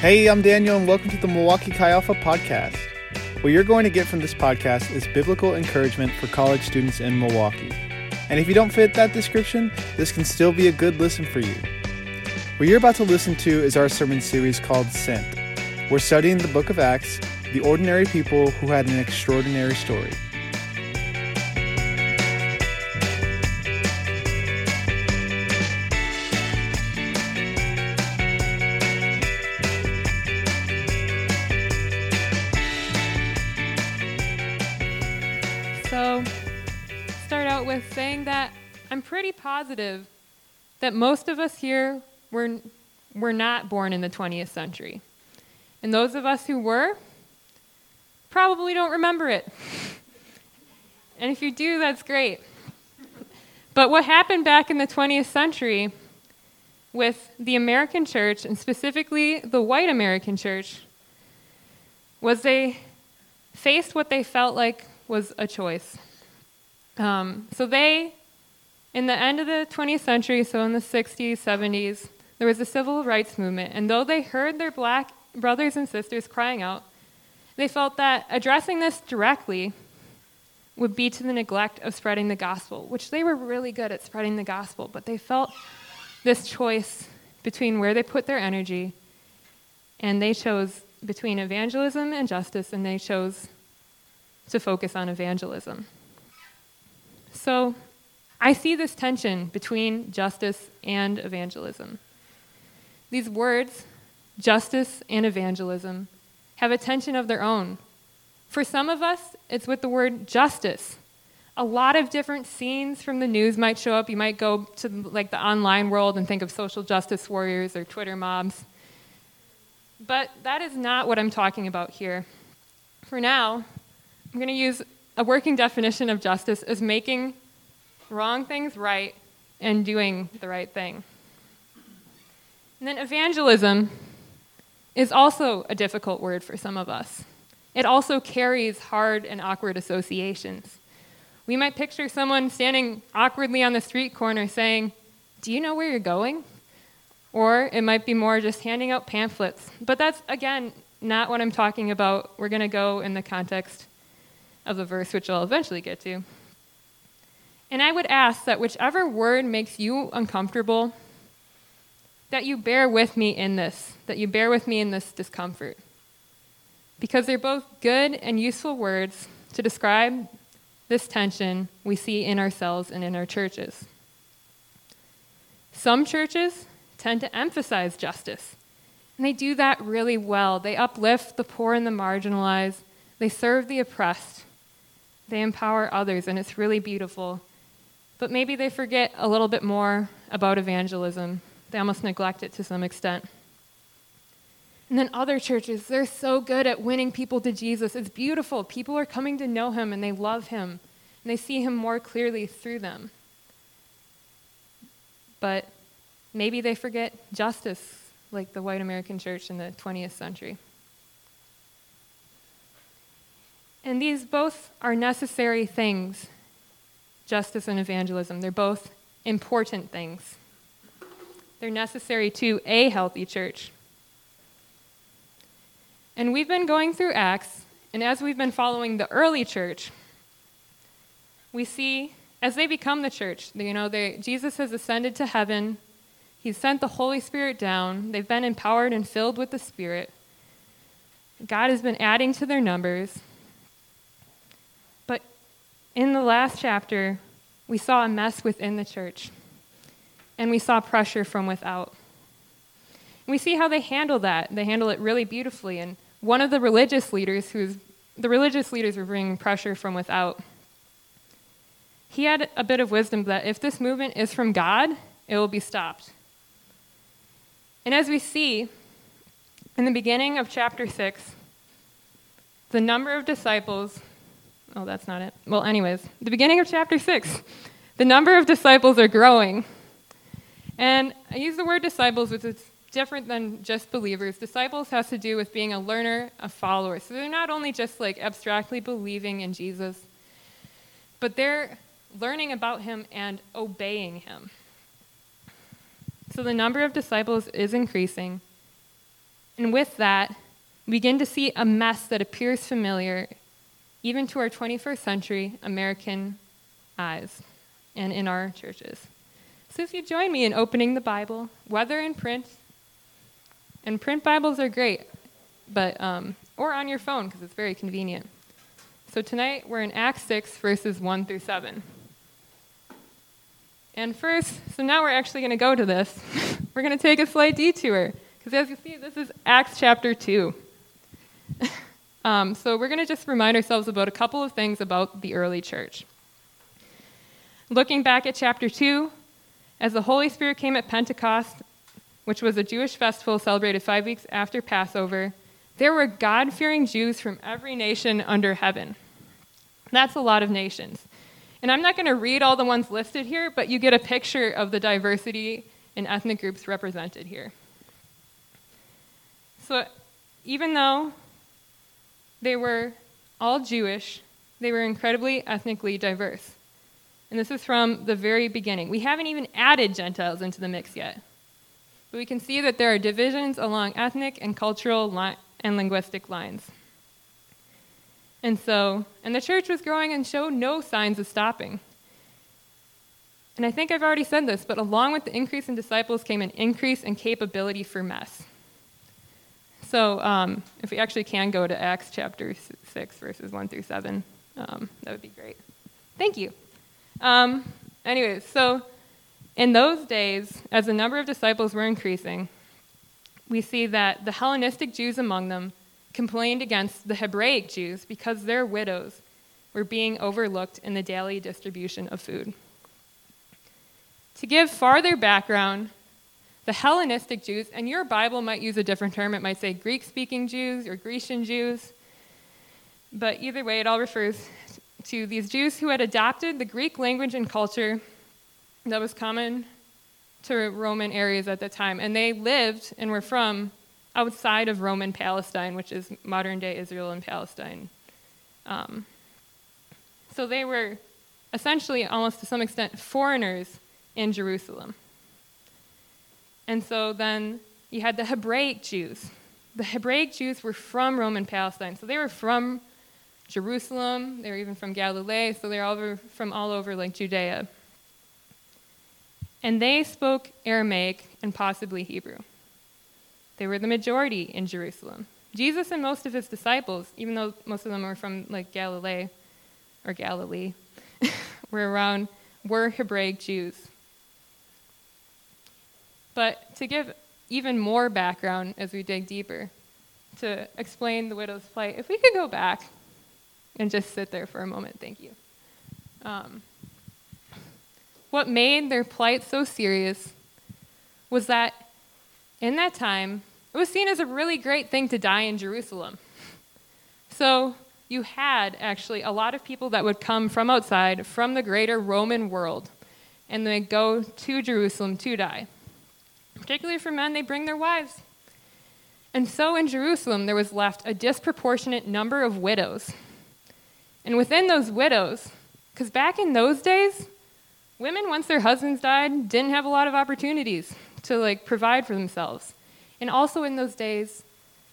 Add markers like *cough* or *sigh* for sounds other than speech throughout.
Hey, I'm Daniel, and welcome to the Milwaukee Chi Alpha podcast. What you're going to get from this podcast is biblical encouragement for college students in Milwaukee. And if you don't fit that description, this can still be a good listen for you. What you're about to listen to is our sermon series called Sent. We're studying the book of Acts, the ordinary people who had an extraordinary story. With saying that I'm pretty positive that most of us here were, were not born in the 20th century. And those of us who were probably don't remember it. *laughs* And if you do, that's great. But what happened back in the 20th century with the American church, and specifically the white American church, was they faced what they felt like was a choice. Um, so they, in the end of the 20th century, so in the 60s, 70s, there was a civil rights movement. And though they heard their black brothers and sisters crying out, they felt that addressing this directly would be to the neglect of spreading the gospel, which they were really good at spreading the gospel, but they felt this choice between where they put their energy, and they chose between evangelism and justice, and they chose to focus on evangelism. So I see this tension between justice and evangelism. These words, justice and evangelism, have a tension of their own. For some of us, it's with the word justice. A lot of different scenes from the news might show up. You might go to like the online world and think of social justice warriors or Twitter mobs. But that is not what I'm talking about here. For now, I'm going to use a working definition of justice is making wrong things right and doing the right thing. And then evangelism is also a difficult word for some of us. It also carries hard and awkward associations. We might picture someone standing awkwardly on the street corner saying, Do you know where you're going? Or it might be more just handing out pamphlets. But that's, again, not what I'm talking about. We're going to go in the context of the verse, which I'll eventually get to. And I would ask that whichever word makes you uncomfortable, that you bear with me in this, that you bear with me in this discomfort. Because they're both good and useful words to describe this tension we see in ourselves and in our churches. Some churches tend to emphasize justice, and they do that really well. They uplift the poor and the marginalized, they serve the oppressed, they empower others, and it's really beautiful. But maybe they forget a little bit more about evangelism. They almost neglect it to some extent. And then other churches, they're so good at winning people to Jesus. It's beautiful. People are coming to know him and they love him and they see him more clearly through them. But maybe they forget justice, like the white American church in the 20th century. And these both are necessary things justice and evangelism. They're both important things. They're necessary to a healthy church. And we've been going through Acts, and as we've been following the early church, we see as they become the church, you know, they, Jesus has ascended to heaven. He's sent the Holy Spirit down. They've been empowered and filled with the Spirit. God has been adding to their numbers. In the last chapter, we saw a mess within the church, and we saw pressure from without. We see how they handle that. They handle it really beautifully. And one of the religious leaders, who's the religious leaders were bringing pressure from without, he had a bit of wisdom that if this movement is from God, it will be stopped. And as we see in the beginning of chapter 6, the number of disciples Oh, that's not it. Well, anyways, the beginning of chapter 6, the number of disciples are growing. And I use the word disciples, which is different than just believers. Disciples has to do with being a learner, a follower. So they're not only just like abstractly believing in Jesus, but they're learning about him and obeying him. So the number of disciples is increasing. And with that, we begin to see a mess that appears familiar even to our 21st century American eyes and in our churches. So if you join me in opening the Bible, whether in print, and print Bibles are great, but um, or on your phone because it's very convenient. So tonight we're in Acts 6, verses 1 through 7. And first, so now we're actually going to go to this. *laughs* we're going to take a slight detour because as you see, this is Acts chapter 2. Um, so we're going to just remind ourselves about a couple of things about the early church. Looking back at chapter 2, as the Holy Spirit came at Pentecost, which was a Jewish festival celebrated five weeks after Passover, there were God fearing Jews from every nation under heaven. That's a lot of nations. And I'm not going to read all the ones listed here, but you get a picture of the diversity in ethnic groups represented here. So even though they were all Jewish, they were incredibly ethnically diverse. And this is from the very beginning. We haven't even added Gentiles into the mix yet. But we can see that there are divisions along ethnic and cultural li- and linguistic lines. And so, and the church was growing and showed no signs of stopping. And I think I've already said this, but along with the increase in disciples came an increase in capability for mess. So, um, if we actually can go to Acts chapter 6, verses 1 through 7, um, that would be great. Thank you. Um, anyways, so in those days, as the number of disciples were increasing, we see that the Hellenistic Jews among them complained against the Hebraic Jews because their widows were being overlooked in the daily distribution of food. To give farther background, the Hellenistic Jews, and your Bible might use a different term, it might say Greek speaking Jews or Grecian Jews, but either way, it all refers to these Jews who had adopted the Greek language and culture that was common to Roman areas at the time. And they lived and were from outside of Roman Palestine, which is modern day Israel and Palestine. Um, so they were essentially, almost to some extent, foreigners in Jerusalem. And so then you had the Hebraic Jews. The Hebraic Jews were from Roman Palestine, so they were from Jerusalem. They were even from Galilee, so they're all from all over like Judea. And they spoke Aramaic and possibly Hebrew. They were the majority in Jerusalem. Jesus and most of his disciples, even though most of them were from like Galilee or Galilee, *laughs* were around, were Hebraic Jews. But to give even more background as we dig deeper, to explain the widow's plight, if we could go back and just sit there for a moment, thank you. Um, what made their plight so serious was that in that time, it was seen as a really great thing to die in Jerusalem. So you had actually a lot of people that would come from outside, from the greater Roman world, and they go to Jerusalem to die. Particularly for men, they bring their wives. And so in Jerusalem, there was left a disproportionate number of widows. And within those widows, because back in those days, women, once their husbands died, didn't have a lot of opportunities to like provide for themselves. And also in those days,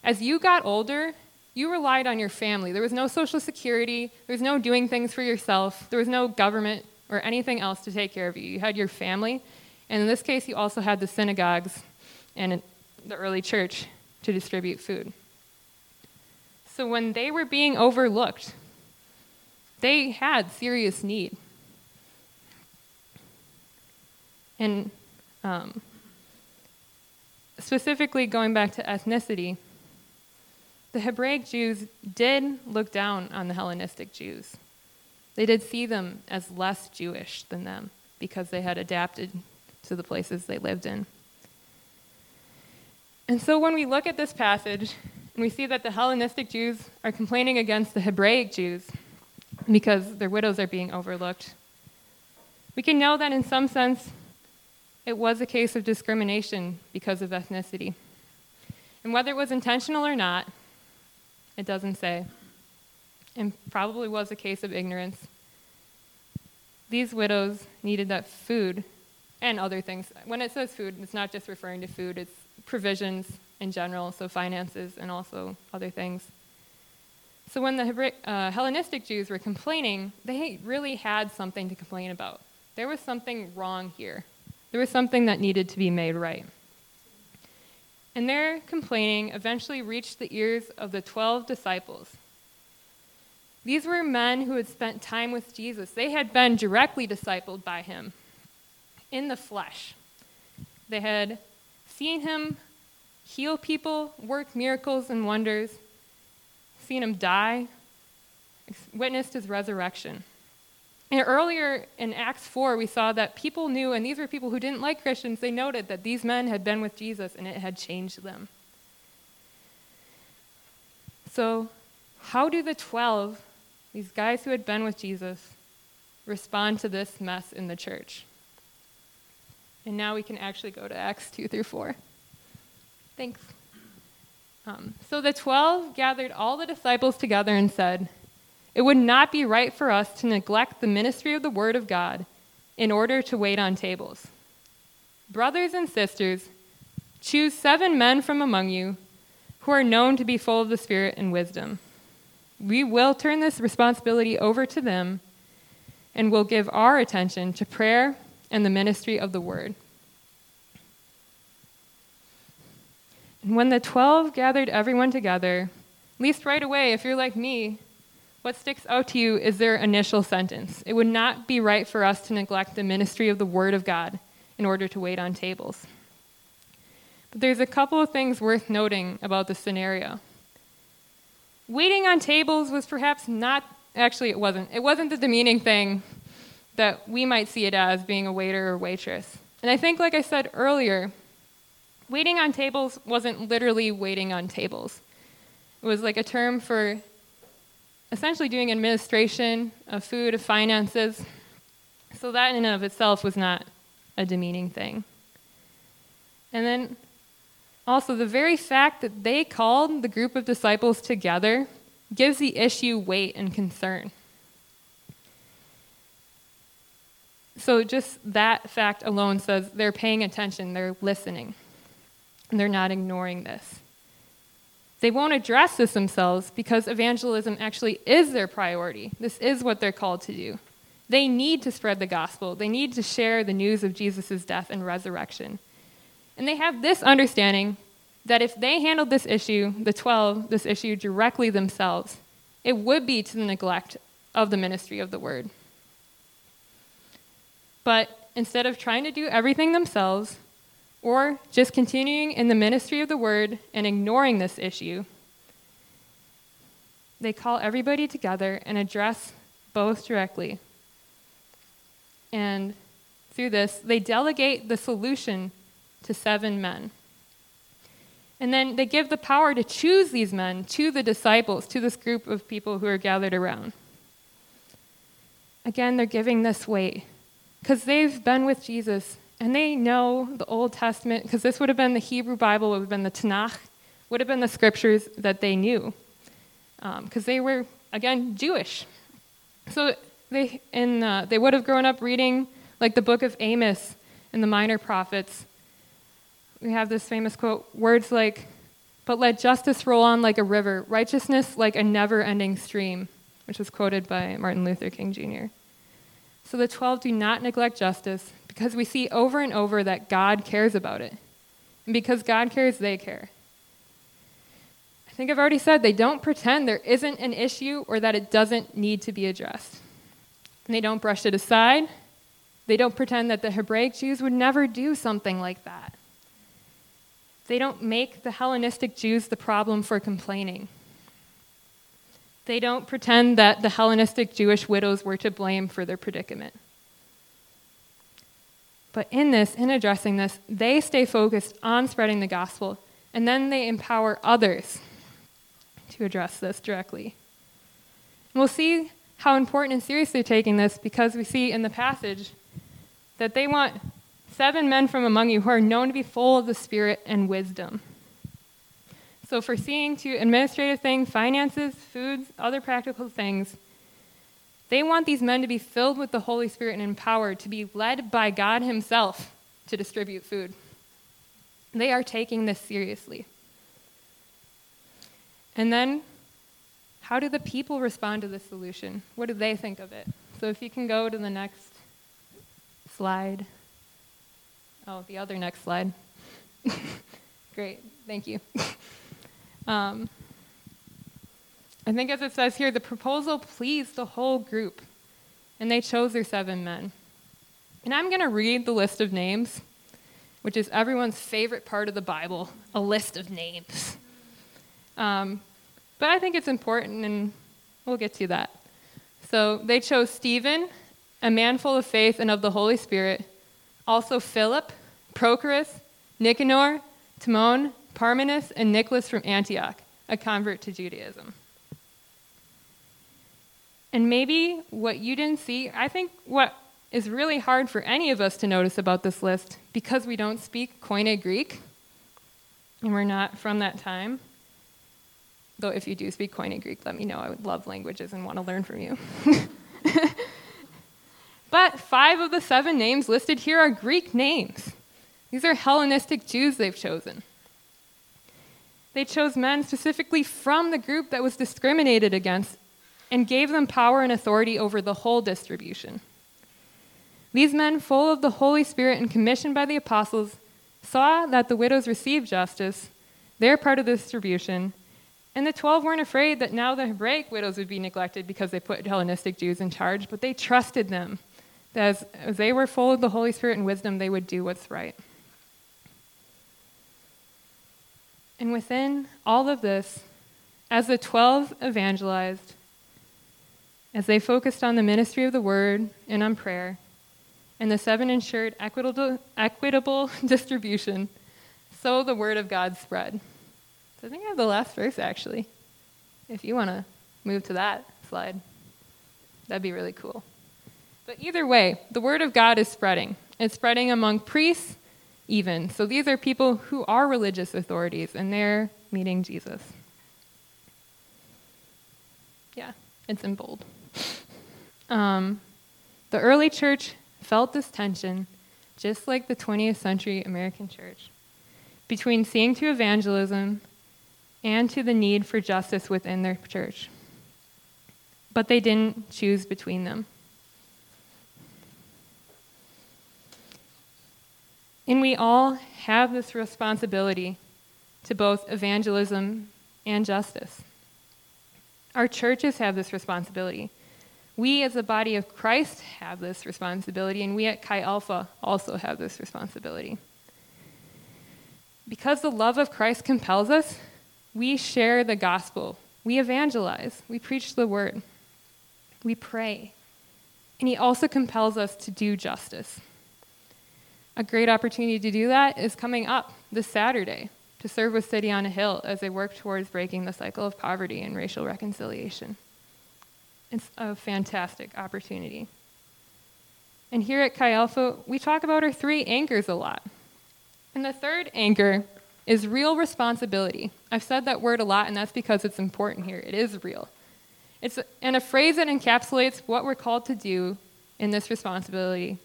as you got older, you relied on your family. There was no social security, there was no doing things for yourself, there was no government or anything else to take care of you. You had your family, and in this case, you also had the synagogues and the early church to distribute food. So when they were being overlooked, they had serious need. And um, specifically going back to ethnicity, the Hebraic Jews did look down on the Hellenistic Jews. They did see them as less Jewish than them because they had adapted to the places they lived in. And so when we look at this passage and we see that the Hellenistic Jews are complaining against the Hebraic Jews because their widows are being overlooked, we can know that in some sense it was a case of discrimination because of ethnicity. And whether it was intentional or not, it doesn't say. And probably was a case of ignorance. These widows needed that food and other things. When it says food, it's not just referring to food, it's provisions, in general, so finances and also other things. So when the uh, Hellenistic Jews were complaining, they really had something to complain about. There was something wrong here. There was something that needed to be made right. And their complaining eventually reached the ears of the 12 disciples. These were men who had spent time with Jesus. They had been directly discipled by him in the flesh. They had seen him heal people, work miracles and wonders, seen him die, witnessed his resurrection. And earlier in Acts 4, we saw that people knew, and these were people who didn't like Christians, they noted that these men had been with Jesus and it had changed them. So, how do the 12, these guys who had been with Jesus, respond to this mess in the church? And now we can actually go to Acts 2 through 4. Thanks. Um, so the 12 gathered all the disciples together and said, It would not be right for us to neglect the ministry of the Word of God in order to wait on tables. Brothers and sisters, choose seven men from among you who are known to be full of the Spirit and wisdom. We will turn this responsibility over to them and will give our attention to prayer and the ministry of the word. And when the twelve gathered everyone together, at least right away, if you're like me, what sticks out to you is their initial sentence. It would not be right for us to neglect the ministry of the Word of God in order to wait on tables. But there's a couple of things worth noting about the scenario. Waiting on tables was perhaps not, actually, it wasn't. It wasn't the demeaning thing that we might see it as being a waiter or waitress. And I think, like I said earlier, waiting on tables wasn't literally waiting on tables. It was like a term for essentially doing administration of food, of finances. So that in and of itself was not a demeaning thing. And then also, the very fact that they called the group of disciples together gives the issue weight and concern. So, just that fact alone says they're paying attention, they're listening, and they're not ignoring this. They won't address this themselves because evangelism actually is their priority. This is what they're called to do. They need to spread the gospel, they need to share the news of Jesus' death and resurrection. And they have this understanding that if they handled this issue, the 12, this issue directly themselves, it would be to the neglect of the ministry of the word. But instead of trying to do everything themselves, or just continuing in the ministry of the word and ignoring this issue, they call everybody together and address both directly. And through this, they delegate the solution to seven men. And then they give the power to choose these men to the disciples, to this group of people who are gathered around. Again, they're giving this weight because they've been with Jesus and they know the Old Testament, because this would have been the Hebrew Bible, would have been the Tanakh, would have been the scriptures that they knew, because um, they were, again, Jewish. So they, in, uh, they would have grown up reading like the book of Amos and the minor prophets. We have this famous quote words like, But let justice roll on like a river, righteousness like a never ending stream, which was quoted by Martin Luther King Jr. So the 12 do not neglect justice because we see over and over that God cares about it. And because God cares, they care. I think I've already said they don't pretend there isn't an issue or that it doesn't need to be addressed. And they don't brush it aside. They don't pretend that the Hebraic Jews would never do something like that. They don't make the Hellenistic Jews the problem for complaining. They don't pretend that the Hellenistic Jewish widows were to blame for their predicament. But in this, in addressing this, they stay focused on spreading the gospel, and then they empower others to address this directly. And we'll see how important and serious they're taking this because we see in the passage that they want seven men from among you who are known to be full of the Spirit and wisdom. So, for seeing to administrative things, finances, foods, other practical things, they want these men to be filled with the Holy Spirit and empowered to be led by God Himself to distribute food. They are taking this seriously. And then, how do the people respond to this solution? What do they think of it? So, if you can go to the next slide. Oh, the other next slide. *laughs* Great, thank you. *laughs* um, I think, as it says here, the proposal pleased the whole group, and they chose their seven men. And I'm going to read the list of names, which is everyone's favorite part of the Bible a list of names. Um, but I think it's important, and we'll get to that. So they chose Stephen, a man full of faith and of the Holy Spirit, also Philip, Prochorus, Nicanor, Timon, Parmenas, and Nicholas from Antioch, a convert to Judaism. And maybe what you didn't see, I think what is really hard for any of us to notice about this list, because we don't speak Koine Greek, and we're not from that time. Though if you do speak Koine Greek, let me know. I would love languages and want to learn from you. *laughs* but five of the seven names listed here are Greek names. These are Hellenistic Jews they've chosen. They chose men specifically from the group that was discriminated against and gave them power and authority over the whole distribution. These men, full of the Holy Spirit and commissioned by the apostles, saw that the widows received justice, their part of the distribution, and the 12 weren't afraid that now the Hebraic widows would be neglected because they put Hellenistic Jews in charge, but they trusted them. That as, as they were full of the Holy Spirit and wisdom, they would do what's right. And within all of this, as the 12 evangelized, as they focused on the ministry of the word and on prayer, and the seven ensured equitable, equitable *laughs* distribution, so the word of God spread. So I think I have the last verse actually. If you want to move to that slide, that'd be really cool. But either way, the word of God is spreading. It's spreading among priests, even. So these are people who are religious authorities, and they're meeting Jesus. Yeah, it's in bold. Um, the early church felt this tension, just like the 20th century American church, between seeing to evangelism and to the need for justice within their church. But they didn't choose between them. And we all have this responsibility to both evangelism and justice. Our churches have this responsibility. We, as the body of Christ, have this responsibility, and we at Chi Alpha also have this responsibility. Because the love of Christ compels us, we share the gospel, we evangelize, we preach the word, we pray, and He also compels us to do justice. A great opportunity to do that is coming up this Saturday to serve with City on a Hill as they work towards breaking the cycle of poverty and racial reconciliation. It's a fantastic opportunity. And here at Chi Alpha, we talk about our three anchors a lot. And the third anchor is real responsibility. I've said that word a lot, and that's because it's important here. It is real. It's and a phrase that encapsulates what we're called to do in this responsibility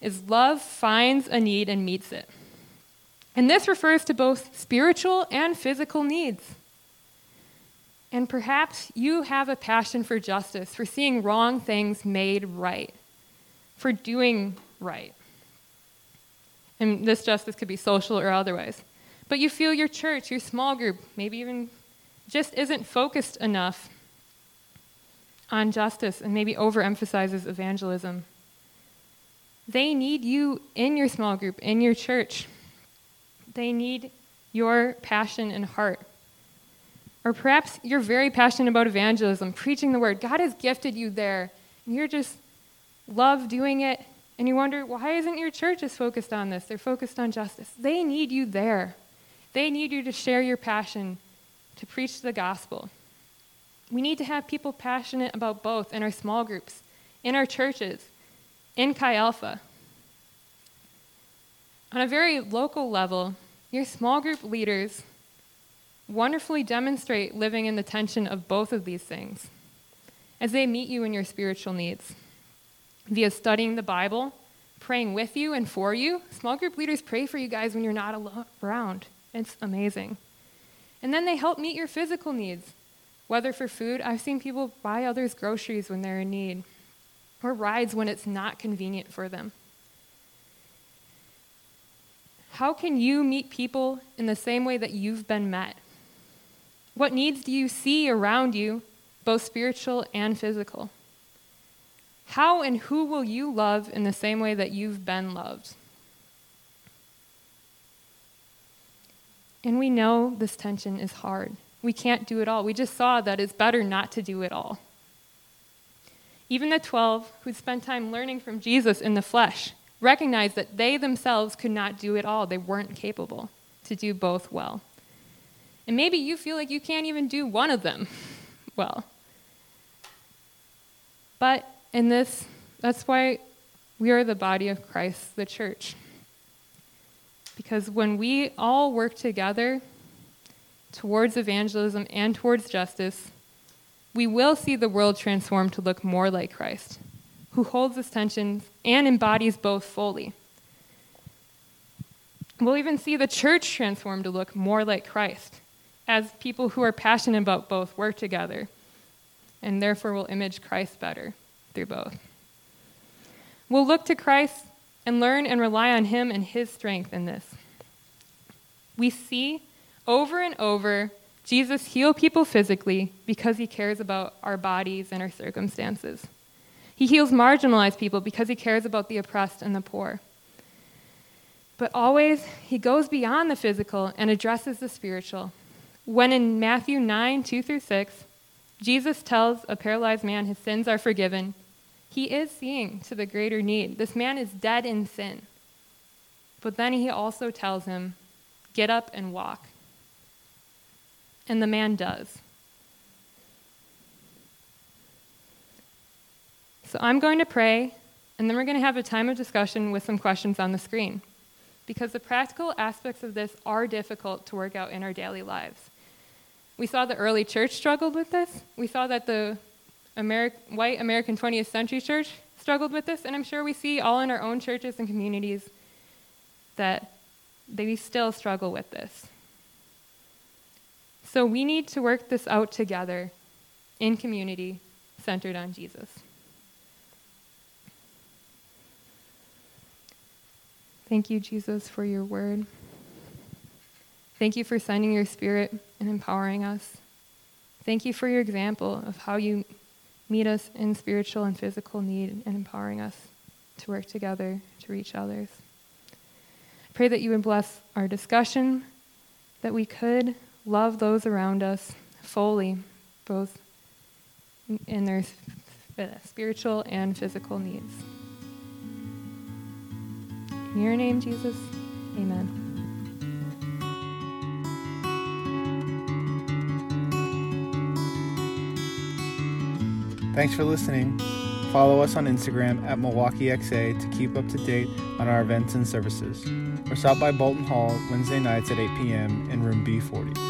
is love finds a need and meets it. And this refers to both spiritual and physical needs. And perhaps you have a passion for justice, for seeing wrong things made right, for doing right. And this justice could be social or otherwise. But you feel your church, your small group, maybe even just isn't focused enough on justice and maybe overemphasizes evangelism. They need you in your small group, in your church. They need your passion and heart. Or perhaps you're very passionate about evangelism, preaching the word. God has gifted you there, and you're just love doing it, and you wonder, why isn't your church as focused on this? They're focused on justice. They need you there. They need you to share your passion, to preach the gospel. We need to have people passionate about both in our small groups, in our churches, in Chi Alpha. On a very local level, your small group leaders wonderfully demonstrate living in the tension of both of these things as they meet you in your spiritual needs via studying the Bible, praying with you and for you. Small group leaders pray for you guys when you're not around. It's amazing. And then they help meet your physical needs. Whether for food, I've seen people buy others groceries when they're in need, or rides when it's not convenient for them. How can you meet people in the same way that you've been met? What needs do you see around you, both spiritual and physical? How and who will you love in the same way that you've been loved? And we know this tension is hard. We can't do it all. We just saw that it's better not to do it all. Even the 12 who spent time learning from Jesus in the flesh recognized that they themselves could not do it all. They weren't capable to do both well. And maybe you feel like you can't even do one of them *laughs* well. But in this, that's why we are the body of Christ, the church. Because when we all work together towards evangelism and towards justice, we will see the world transformed to look more like Christ, who holds this tension and embodies both fully. We'll even see the church transformed to look more like Christ, as people who are passionate about both work together, and therefore will image Christ better through both. We'll look to Christ and learn and rely on Him and His strength in this. We see over and over Jesus heal people physically because He cares about our bodies and our circumstances. He heals marginalized people because He cares about the oppressed and the poor. But always, He goes beyond the physical and addresses the spiritual. When in Matthew 9 2 through 6, Jesus tells a paralyzed man his sins are forgiven he is seeing to the greater need. This man is dead in sin. But then he also tells him, Get up and walk. And the man does. So I'm going to pray, and then we're going to have a time of discussion with some questions on the screen. Because the practical aspects of this are difficult to work out in our daily lives. We saw the early church struggled with this. We saw that the white American 20th century church struggled with this, and I'm sure we see all in our own churches and communities that they still struggle with this. So we need to work this out together in community centered on Jesus. Thank you, Jesus, for your word. Thank you for sending your spirit and empowering us. Thank you for your example of how you meet us in spiritual and physical need and empowering us to work together to reach others. Pray that you would bless our discussion, that we could love those around us fully, both in their spiritual and physical needs. In your name, Jesus, amen. Thanks for listening. Follow us on Instagram at MilwaukeeXA to keep up to date on our events and services. Or stop by Bolton Hall Wednesday nights at 8 p.m. in room B40.